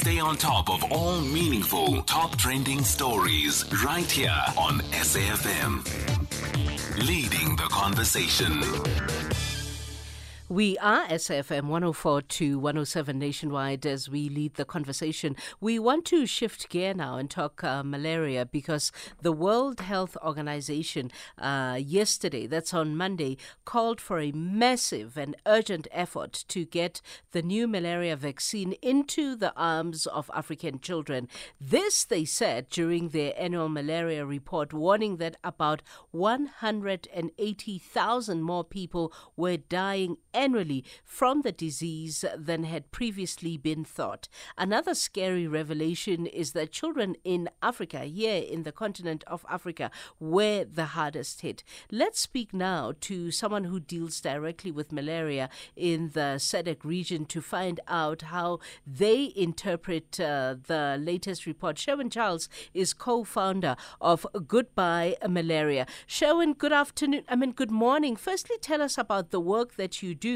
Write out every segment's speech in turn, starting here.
Stay on top of all meaningful, top trending stories right here on SAFM. Leading the conversation. We are SAFM 104 to 107 nationwide as we lead the conversation. We want to shift gear now and talk uh, malaria because the World Health Organization uh, yesterday, that's on Monday, called for a massive and urgent effort to get the new malaria vaccine into the arms of African children. This, they said, during their annual malaria report, warning that about 180,000 more people were dying annually from the disease than had previously been thought. Another scary revelation is that children in Africa, here in the continent of Africa, were the hardest hit. Let's speak now to someone who deals directly with malaria in the SADC region to find out how they interpret uh, the latest report. Sherwin Charles is co founder of Goodbye Malaria. Sherwin, good afternoon. I mean, good morning. Firstly, tell us about the work that you do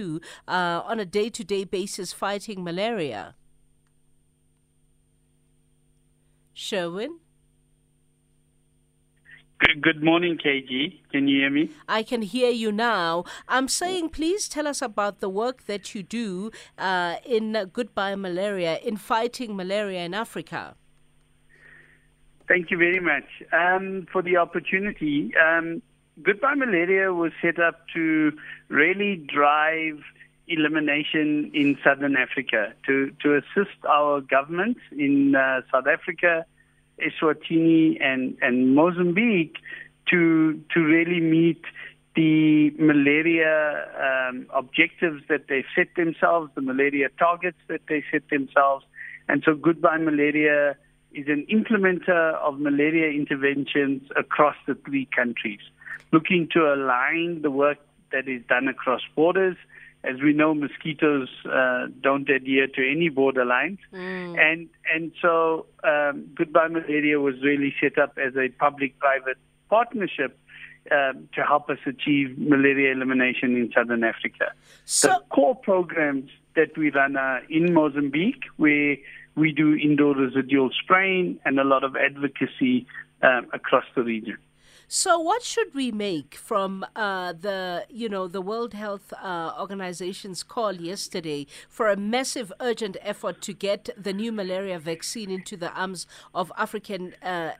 uh, on a day to day basis fighting malaria? Sherwin? Good morning, KG. Can you hear me? I can hear you now. I'm saying, please tell us about the work that you do uh, in Goodbye Malaria, in fighting malaria in Africa. Thank you very much um, for the opportunity. Um, Goodbye Malaria was set up to really drive elimination in southern Africa, to, to assist our governments in uh, South Africa, Eswatini, and, and Mozambique to, to really meet the malaria um, objectives that they set themselves, the malaria targets that they set themselves. And so Goodbye Malaria is an implementer of malaria interventions across the three countries looking to align the work that is done across borders. As we know, mosquitoes uh, don't adhere to any border lines, mm. and and so um, Goodbye Malaria was really set up as a public-private partnership um, to help us achieve malaria elimination in southern Africa. So, the core programs that we run are in Mozambique, where we do indoor residual spraying and a lot of advocacy um, across the region. So, what should we make from uh, the, you know, the World Health uh, Organization's call yesterday for a massive, urgent effort to get the new malaria vaccine into the arms of African uh,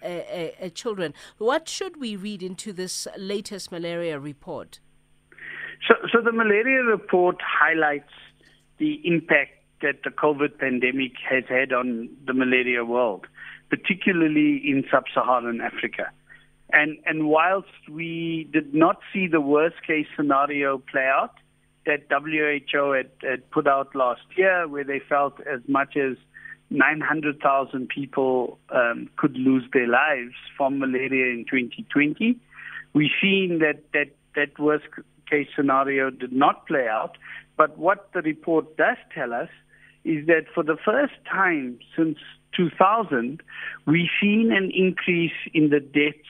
children? What should we read into this latest malaria report? So, so the malaria report highlights the impact that the COVID pandemic has had on the malaria world, particularly in sub-Saharan Africa. And, and whilst we did not see the worst case scenario play out that WHO had, had put out last year, where they felt as much as 900,000 people um, could lose their lives from malaria in 2020, we've seen that, that that worst case scenario did not play out. But what the report does tell us is that for the first time since 2000, we've seen an increase in the deaths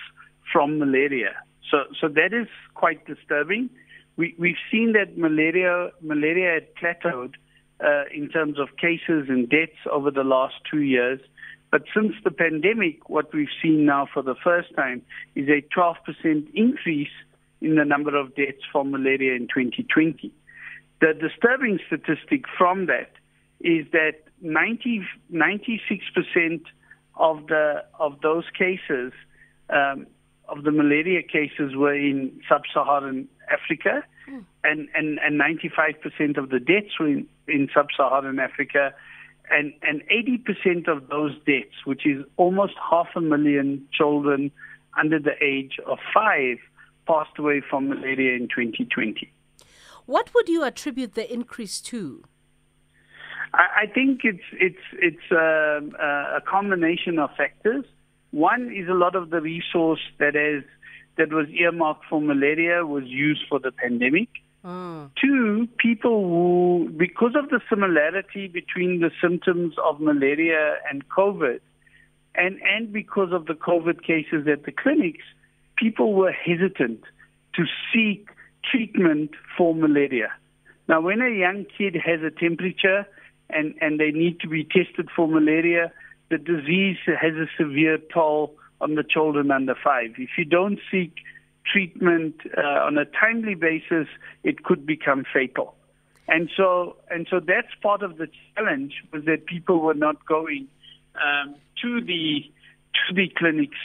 from malaria. So, so that is quite disturbing. We, we've seen that malaria, malaria had plateaued uh, in terms of cases and deaths over the last two years. But since the pandemic, what we've seen now for the first time is a 12% increase in the number of deaths from malaria in 2020. The disturbing statistic from that is that 90, 96% of the of those cases um, of the malaria cases were in sub-Saharan Africa, mm. and, and, and 95% of the deaths were in, in sub-Saharan Africa, and, and 80% of those deaths, which is almost half a million children under the age of five, passed away from malaria in 2020. What would you attribute the increase to? I, I think it's it's it's um, a combination of factors. One is a lot of the resource that is that was earmarked for malaria was used for the pandemic. Mm. Two, people who, because of the similarity between the symptoms of malaria and COVID, and, and because of the COVID cases at the clinics, people were hesitant to seek treatment for malaria. Now, when a young kid has a temperature and, and they need to be tested for malaria. The disease has a severe toll on the children under five. If you don't seek treatment uh, on a timely basis, it could become fatal. And so, and so that's part of the challenge was that people were not going um, to the to the clinics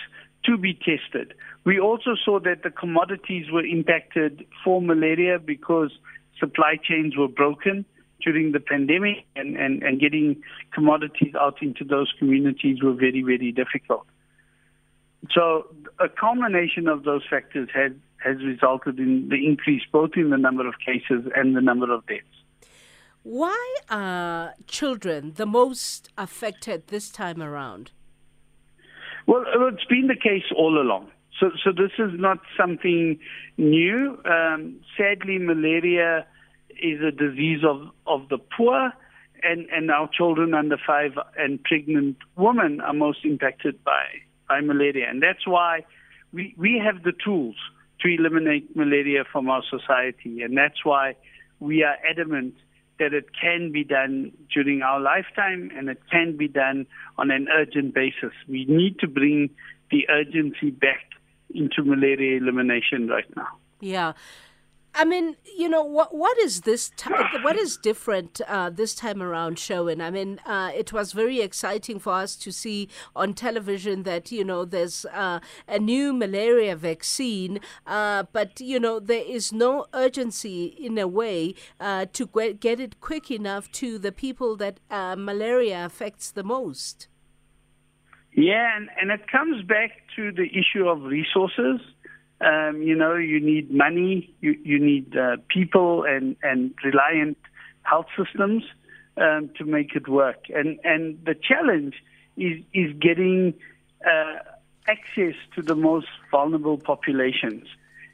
to be tested. We also saw that the commodities were impacted for malaria because supply chains were broken during the pandemic, and, and, and getting commodities out into those communities were very, very difficult. So a culmination of those factors has, has resulted in the increase both in the number of cases and the number of deaths. Why are children the most affected this time around? Well, it's been the case all along. So, so this is not something new. Um, sadly, malaria is a disease of, of the poor, and, and our children under five and pregnant women are most impacted by, by malaria. And that's why we, we have the tools to eliminate malaria from our society. And that's why we are adamant that it can be done during our lifetime and it can be done on an urgent basis. We need to bring the urgency back into malaria elimination right now. Yeah. I mean, you know, what what is this? T- what is different uh, this time around, Sherwin? I mean, uh, it was very exciting for us to see on television that you know there's uh, a new malaria vaccine, uh, but you know there is no urgency in a way uh, to get it quick enough to the people that uh, malaria affects the most. Yeah, and, and it comes back to the issue of resources. Um, you know, you need money, you, you need uh, people and, and reliant health systems um, to make it work. And, and the challenge is, is getting uh, access to the most vulnerable populations.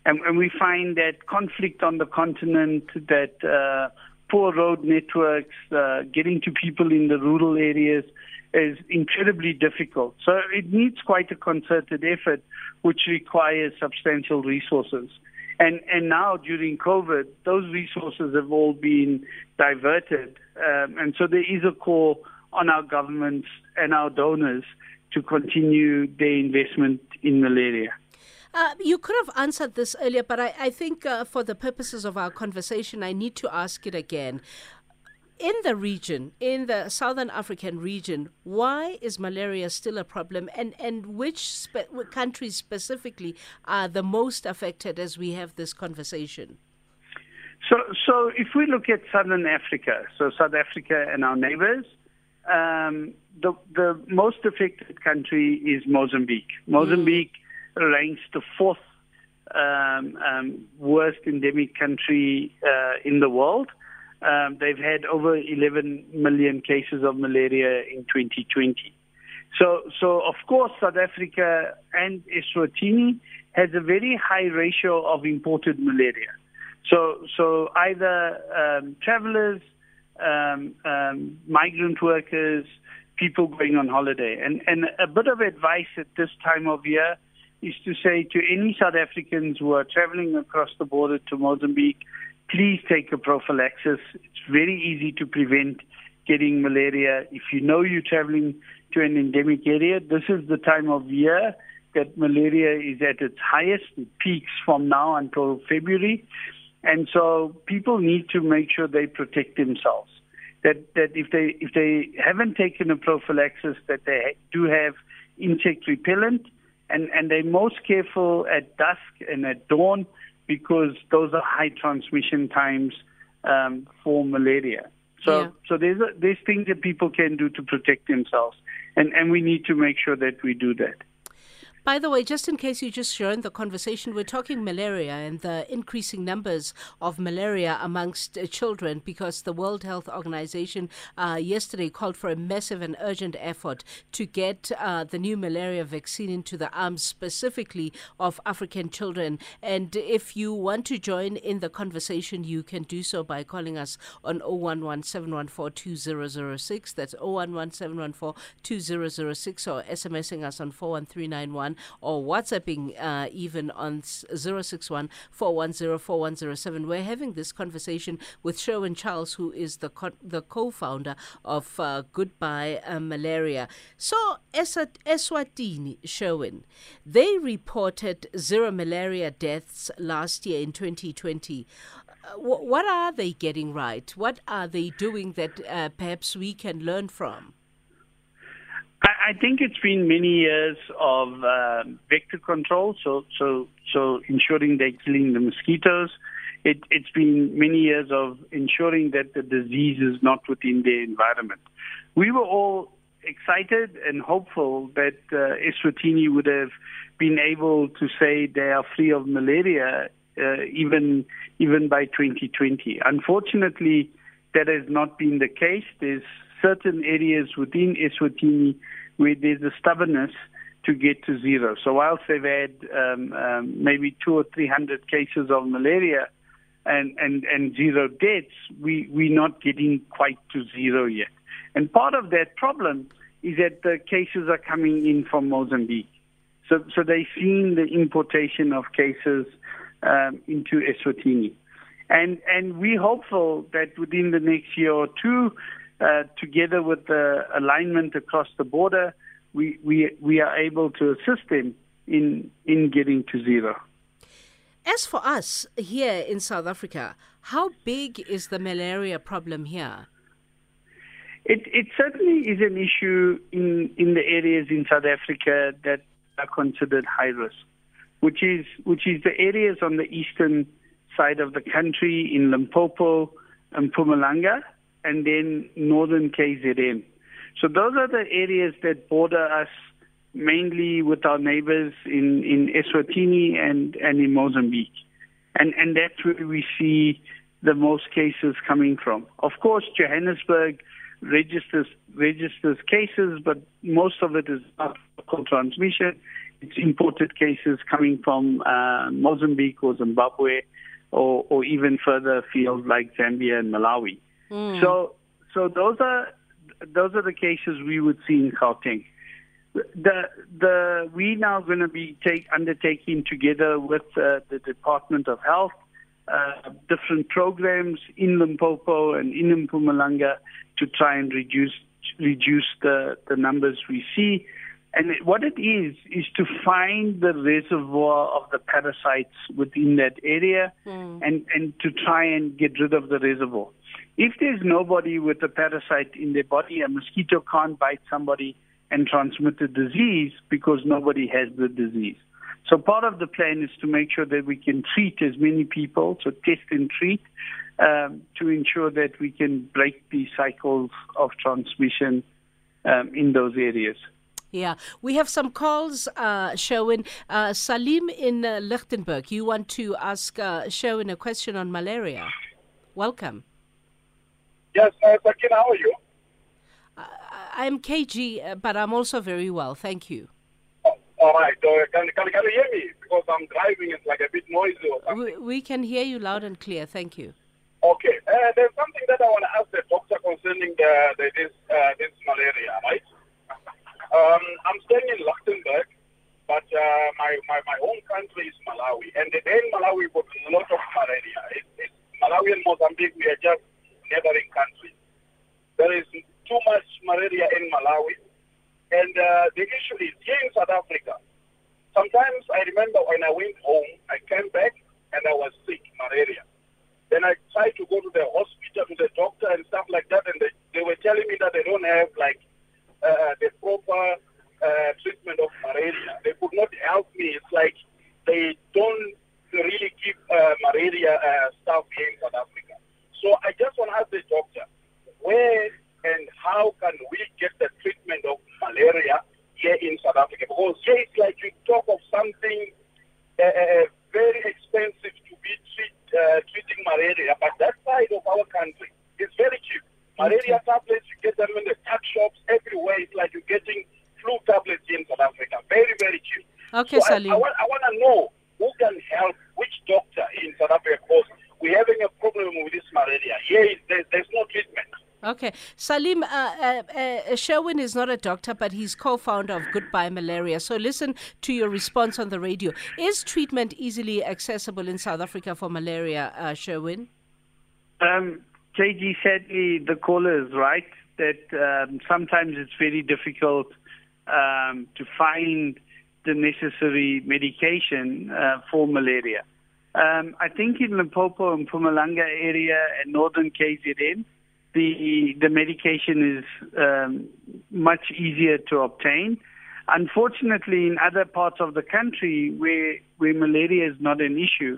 And, and, we find that conflict on the continent, that uh, poor road networks, uh, getting to people in the rural areas, is incredibly difficult. So it needs quite a concerted effort, which requires substantial resources. And and now during COVID, those resources have all been diverted, um, and so there is a call on our governments and our donors to continue their investment in malaria. Uh, you could have answered this earlier, but I, I think uh, for the purposes of our conversation, I need to ask it again in the region, in the southern African region, why is malaria still a problem, and and which spe- countries specifically are the most affected as we have this conversation? So, so if we look at southern Africa, so South Africa and our neighbors, um, the the most affected country is Mozambique. Mozambique mm. ranks the fourth um, um, worst endemic country uh, in the world. Um, they've had over 11 million cases of malaria in 2020. So, so of course, South Africa and Eswatini has a very high ratio of imported malaria. So, so either um, travelers, um, um, migrant workers, people going on holiday. And, and a bit of advice at this time of year is to say to any South Africans who are traveling across the border to Mozambique, please take a prophylaxis. It's very easy to prevent getting malaria. If you know you're traveling to an endemic area, this is the time of year that malaria is at its highest. It peaks from now until February. And so people need to make sure they protect themselves. That, that if they if they haven't taken a prophylaxis, that they do have insect repellent, and, and they're most careful at dusk and at dawn because those are high transmission times um, for malaria. So, yeah. so there's a, there's things that people can do to protect themselves, and and we need to make sure that we do that. By the way, just in case you just joined the conversation, we're talking malaria and the increasing numbers of malaria amongst uh, children because the World Health Organization uh, yesterday called for a massive and urgent effort to get uh, the new malaria vaccine into the arms specifically of African children. And if you want to join in the conversation, you can do so by calling us on 011 2006. That's 011 2006 or SMSing us on 41391 061 or WhatsApping uh, even on 061 410 We're having this conversation with Sherwin Charles, who is the, co- the co founder of uh, Goodbye uh, Malaria. So, Eswatini, Sherwin, they reported zero malaria deaths last year in 2020. Uh, what are they getting right? What are they doing that uh, perhaps we can learn from? I, think it's been many years of uh, vector control, so so so ensuring they're killing the mosquitoes. It, it's been many years of ensuring that the disease is not within their environment. We were all excited and hopeful that uh, Eswatini would have been able to say they are free of malaria uh, even even by 2020. Unfortunately, that has not been the case. There's certain areas within Eswatini where there's a stubbornness to get to zero. So whilst they've had um, um, maybe two or three hundred cases of malaria and, and, and zero deaths, we, we're not getting quite to zero yet. And part of that problem is that the cases are coming in from Mozambique. So, so they're seeing the importation of cases um, into Eswatini. And, and we're hopeful that within the next year or two, uh, together with the alignment across the border, we, we, we are able to assist them in, in getting to zero. As for us here in South Africa, how big is the malaria problem here? It, it certainly is an issue in, in the areas in South Africa that are considered high risk, which is, which is the areas on the eastern side of the country in Limpopo and Mpumalanga, and then northern KZN. So those are the areas that border us mainly with our neighbors in, in Eswatini and, and in Mozambique. And, and that's where we see the most cases coming from. Of course, Johannesburg registers registers cases, but most of it is not local transmission. It's imported cases coming from uh, Mozambique or Zimbabwe, or, or even further afield like Zambia and Malawi. Mm. So, so those are those are the cases we would see in Gauteng. The the we now going to be take undertaking together with uh, the Department of Health uh, different programs in Limpopo and in Mpumalanga to try and reduce reduce the, the numbers we see. And what it is is to find the reservoir of the parasites within that area mm. and, and to try and get rid of the reservoir. If there's nobody with a parasite in their body, a mosquito can't bite somebody and transmit the disease because nobody has the disease. So part of the plan is to make sure that we can treat as many people, so test and treat, um, to ensure that we can break the cycles of transmission um, in those areas. Yeah, we have some calls, uh, Sherwin. Uh, Salim in uh, Lichtenburg, you want to ask uh, Sherwin a question on malaria. Welcome. Yes, uh, Sakina, how are you? Uh, I'm KG, uh, but I'm also very well. Thank you. All right. So can, can, can you hear me? Because I'm driving, it's like a bit noisy or something. We, we can hear you loud and clear. Thank you. Okay. Uh, there's something that I want to ask the doctor concerning the, the this, uh, this malaria, right? Um, I'm staying in Lichtenburg, but uh, my, my, my home country is Malawi. And in Malawi, we've got a lot of malaria. It, it's Malawi and Mozambique, we are just neighboring countries. There is too much malaria in Malawi. And uh, the issue is here in South Africa, sometimes I remember when I went home, I came back and I was sick, malaria. Then I tried to go to the hospital, to the doctor and stuff like that, and they, they were telling me that they don't have like uh, the proper uh, treatment of malaria. They could not help me. It's like they don't really give uh, malaria uh, stuff here in South Africa. So I just want to ask the doctor, where and how can we get the treatment of malaria here in South Africa? Because here it's like you talk of something uh, very expensive to be treat, uh, treating malaria, but that side of our country is very cheap. Malaria tablets, you get them in the tuck shops everywhere. It's like you're getting flu tablets in South Africa. Very, very cheap. Okay, so Salim. I, I, want, I want to know who can help, which doctor in South Africa, because we're having a problem with this malaria. Here, there's, there's no treatment. Okay. Salim, uh, uh, uh, Sherwin is not a doctor, but he's co founder of Goodbye Malaria. So listen to your response on the radio. Is treatment easily accessible in South Africa for malaria, uh, Sherwin? Um, KG, sadly, the caller is right that um, sometimes it's very difficult um, to find the necessary medication uh, for malaria. Um, I think in Limpopo and Mpumalanga area and northern KZN, the the medication is um, much easier to obtain. Unfortunately, in other parts of the country where where malaria is not an issue,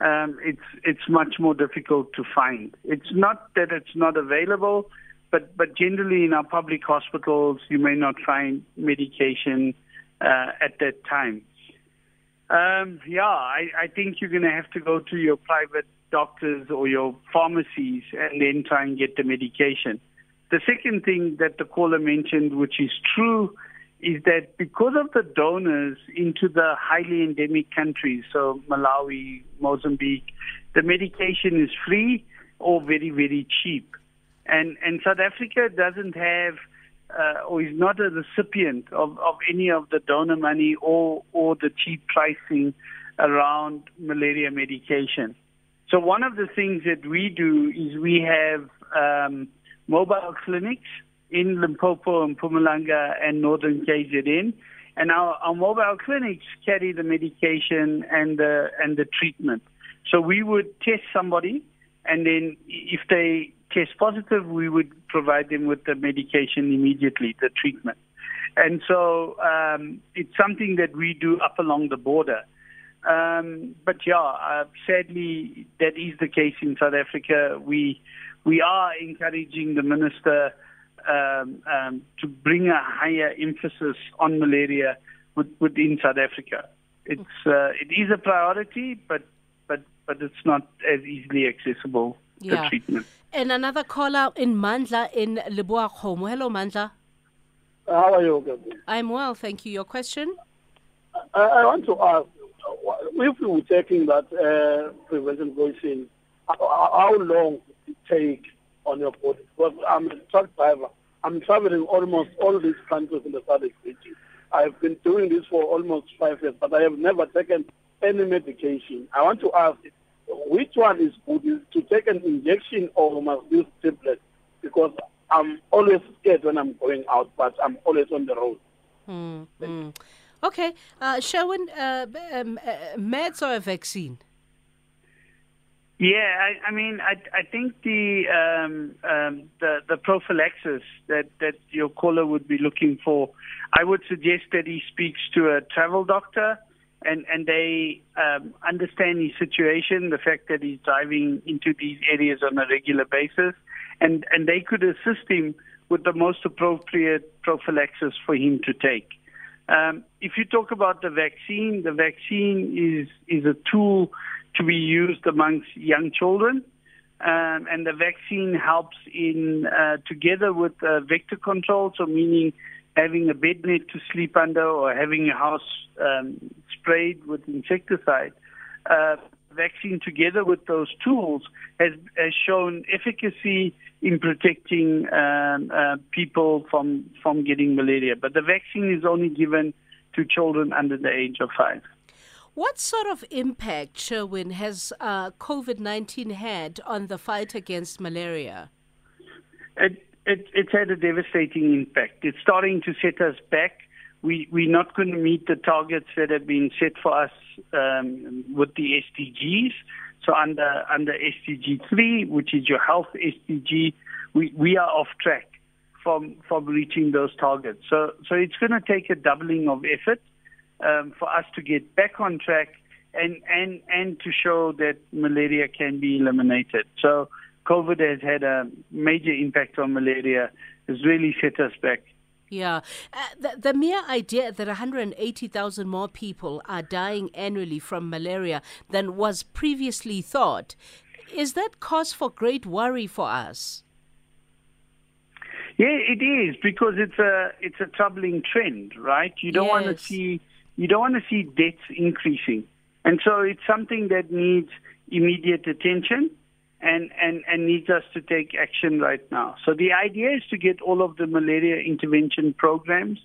um, it's it's much more difficult to find. It's not that it's not available, but but generally in our public hospitals, you may not find medication uh, at that time. Um, yeah, I, I think you're going to have to go to your private doctors or your pharmacies and then try and get the medication. The second thing that the caller mentioned, which is true, is that because of the donors into the highly endemic countries, so Malawi, Mozambique, the medication is free or very, very cheap. And, and South Africa doesn't have uh, or is not a recipient of, of any of the donor money or, or the cheap pricing around malaria medication. So one of the things that we do is we have um, mobile clinics in Limpopo and Mpumalanga and northern KZN. And our, our mobile clinics carry the medication and the, and the treatment. So we would test somebody, and then if they test positive, we would provide them with the medication immediately, the treatment. And so um, it's something that we do up along the border. Um, but yeah, uh, sadly, that is the case in South Africa. We we are encouraging the minister um, um, to bring a higher emphasis on malaria with, within South Africa. It's uh, it is a priority, but but but it's not as easily accessible Yeah. the treatment. And another caller in Mandla in Lebowakgomo. Hello, Mandla. How are you, Gabi? I'm well, thank you. Your question? I, I want to ask, if we were taking that uh, prevention vaccine, how, how long it take on your body? Because I'm a truck driver. I'm traveling almost all these countries in the Southern region. I've been doing this for almost five years, but I have never taken any medication. I want to ask, which one is good? Is to take an injection or must use tablets? Because I'm always scared when I'm going out, but I'm always on the road. Mm, mm. Okay, uh, Sherwin, uh, um, uh, meds or a vaccine? Yeah, I, I mean, I, I think the, um, um, the the prophylaxis that, that your caller would be looking for, I would suggest that he speaks to a travel doctor, and and they um, understand his situation, the fact that he's driving into these areas on a regular basis, and and they could assist him with the most appropriate prophylaxis for him to take. Um, if you talk about the vaccine, the vaccine is is a tool to be used amongst young children, um, and the vaccine helps in uh, together with uh, vector control, so meaning having a bed net to sleep under or having your house um, sprayed with insecticide. Uh, vaccine together with those tools has, has shown efficacy in protecting um, uh, people from from getting malaria. But the vaccine is only given to children under the age of five. What sort of impact, Sherwin, has uh, COVID 19 had on the fight against malaria? It, it, it's had a devastating impact. It's starting to set us back. We, we're not going to meet the targets that have been set for us um, with the SDGs. So under under SDG 3, which is your health SDG, we, we are off track from from reaching those targets. So so it's going to take a doubling of effort um, for us to get back on track and and and to show that malaria can be eliminated. So COVID has had a major impact on malaria. Has really set us back. Yeah. Uh, the, the mere idea that 180,000 more people are dying annually from malaria than was previously thought, is that cause for great worry for us? Yeah, it is because it's a it's a troubling trend, right? You don't want to see you don't want to see deaths increasing, and so it's something that needs immediate attention. And, and, and needs us to take action right now. So the idea is to get all of the malaria intervention programs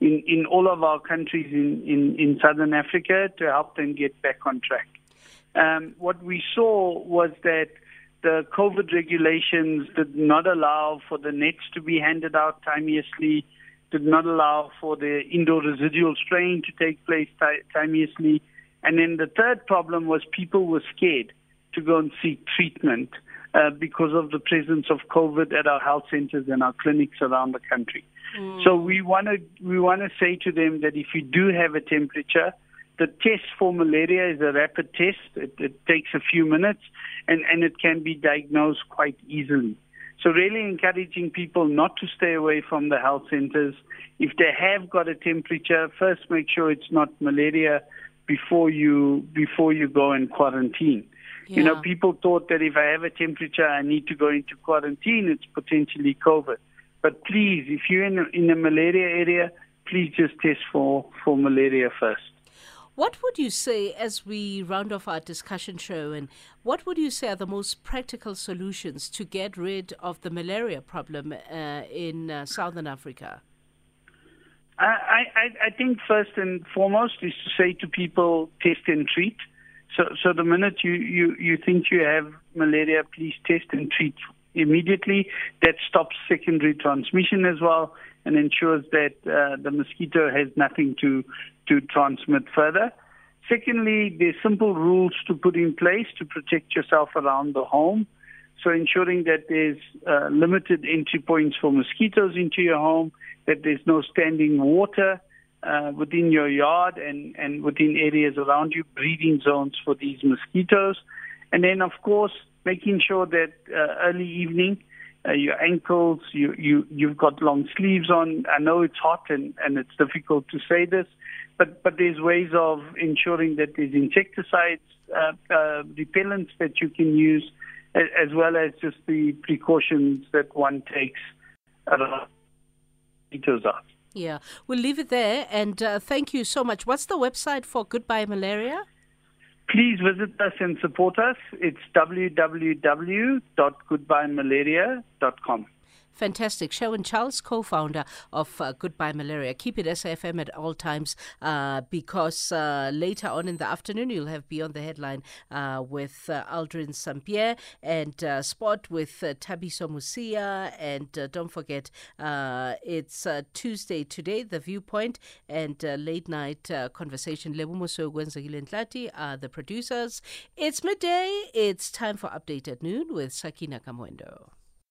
in, in all of our countries in, in, in southern Africa to help them get back on track. Um, what we saw was that the COVID regulations did not allow for the nets to be handed out timeously, did not allow for the indoor residual spraying to take place timeously. And then the third problem was people were scared to go and seek treatment uh, because of the presence of COVID at our health centers and our clinics around the country. Mm. So we want to we want to say to them that if you do have a temperature, the test for malaria is a rapid test. It, it takes a few minutes, and and it can be diagnosed quite easily. So really encouraging people not to stay away from the health centers. If they have got a temperature, first make sure it's not malaria before you before you go in quarantine. Yeah. You know, people thought that if I have a temperature, I need to go into quarantine. It's potentially COVID. But please, if you're in a, in a malaria area, please just test for, for malaria first. What would you say as we round off our discussion show, and what would you say are the most practical solutions to get rid of the malaria problem uh, in uh, Southern Africa? I, I, I think first and foremost is to say to people, test and treat. So, so the minute you, you, you think you have malaria, please test and treat immediately. That stops secondary transmission as well and ensures that uh, the mosquito has nothing to, to transmit further. Secondly, there's simple rules to put in place to protect yourself around the home. So ensuring that there's uh, limited entry points for mosquitoes into your home, that there's no standing water, uh, within your yard and, and within areas around you, breeding zones for these mosquitoes. And then, of course, making sure that uh, early evening, uh, your ankles, you, you, you've got long sleeves on. I know it's hot and, and it's difficult to say this, but, but there's ways of ensuring that there's insecticides, uh, uh, repellents that you can use, as well as just the precautions that one takes around mosquitoes out. Yeah, we'll leave it there. And uh, thank you so much. What's the website for Goodbye Malaria? Please visit us and support us. It's www.goodbyemalaria.com. Fantastic. Sherwin Charles, co founder of uh, Goodbye Malaria. Keep it SAFM at all times uh, because uh, later on in the afternoon you'll have Beyond the Headline uh, with uh, Aldrin Sampear and uh, Spot with Thabiso Mosia. And don't forget, it's Tuesday today, The Viewpoint, and late night conversation. Lebumoso Gwenzagile Ntlati are the producers. It's midday. It's time for Update at Noon with Sakina Kamwendo.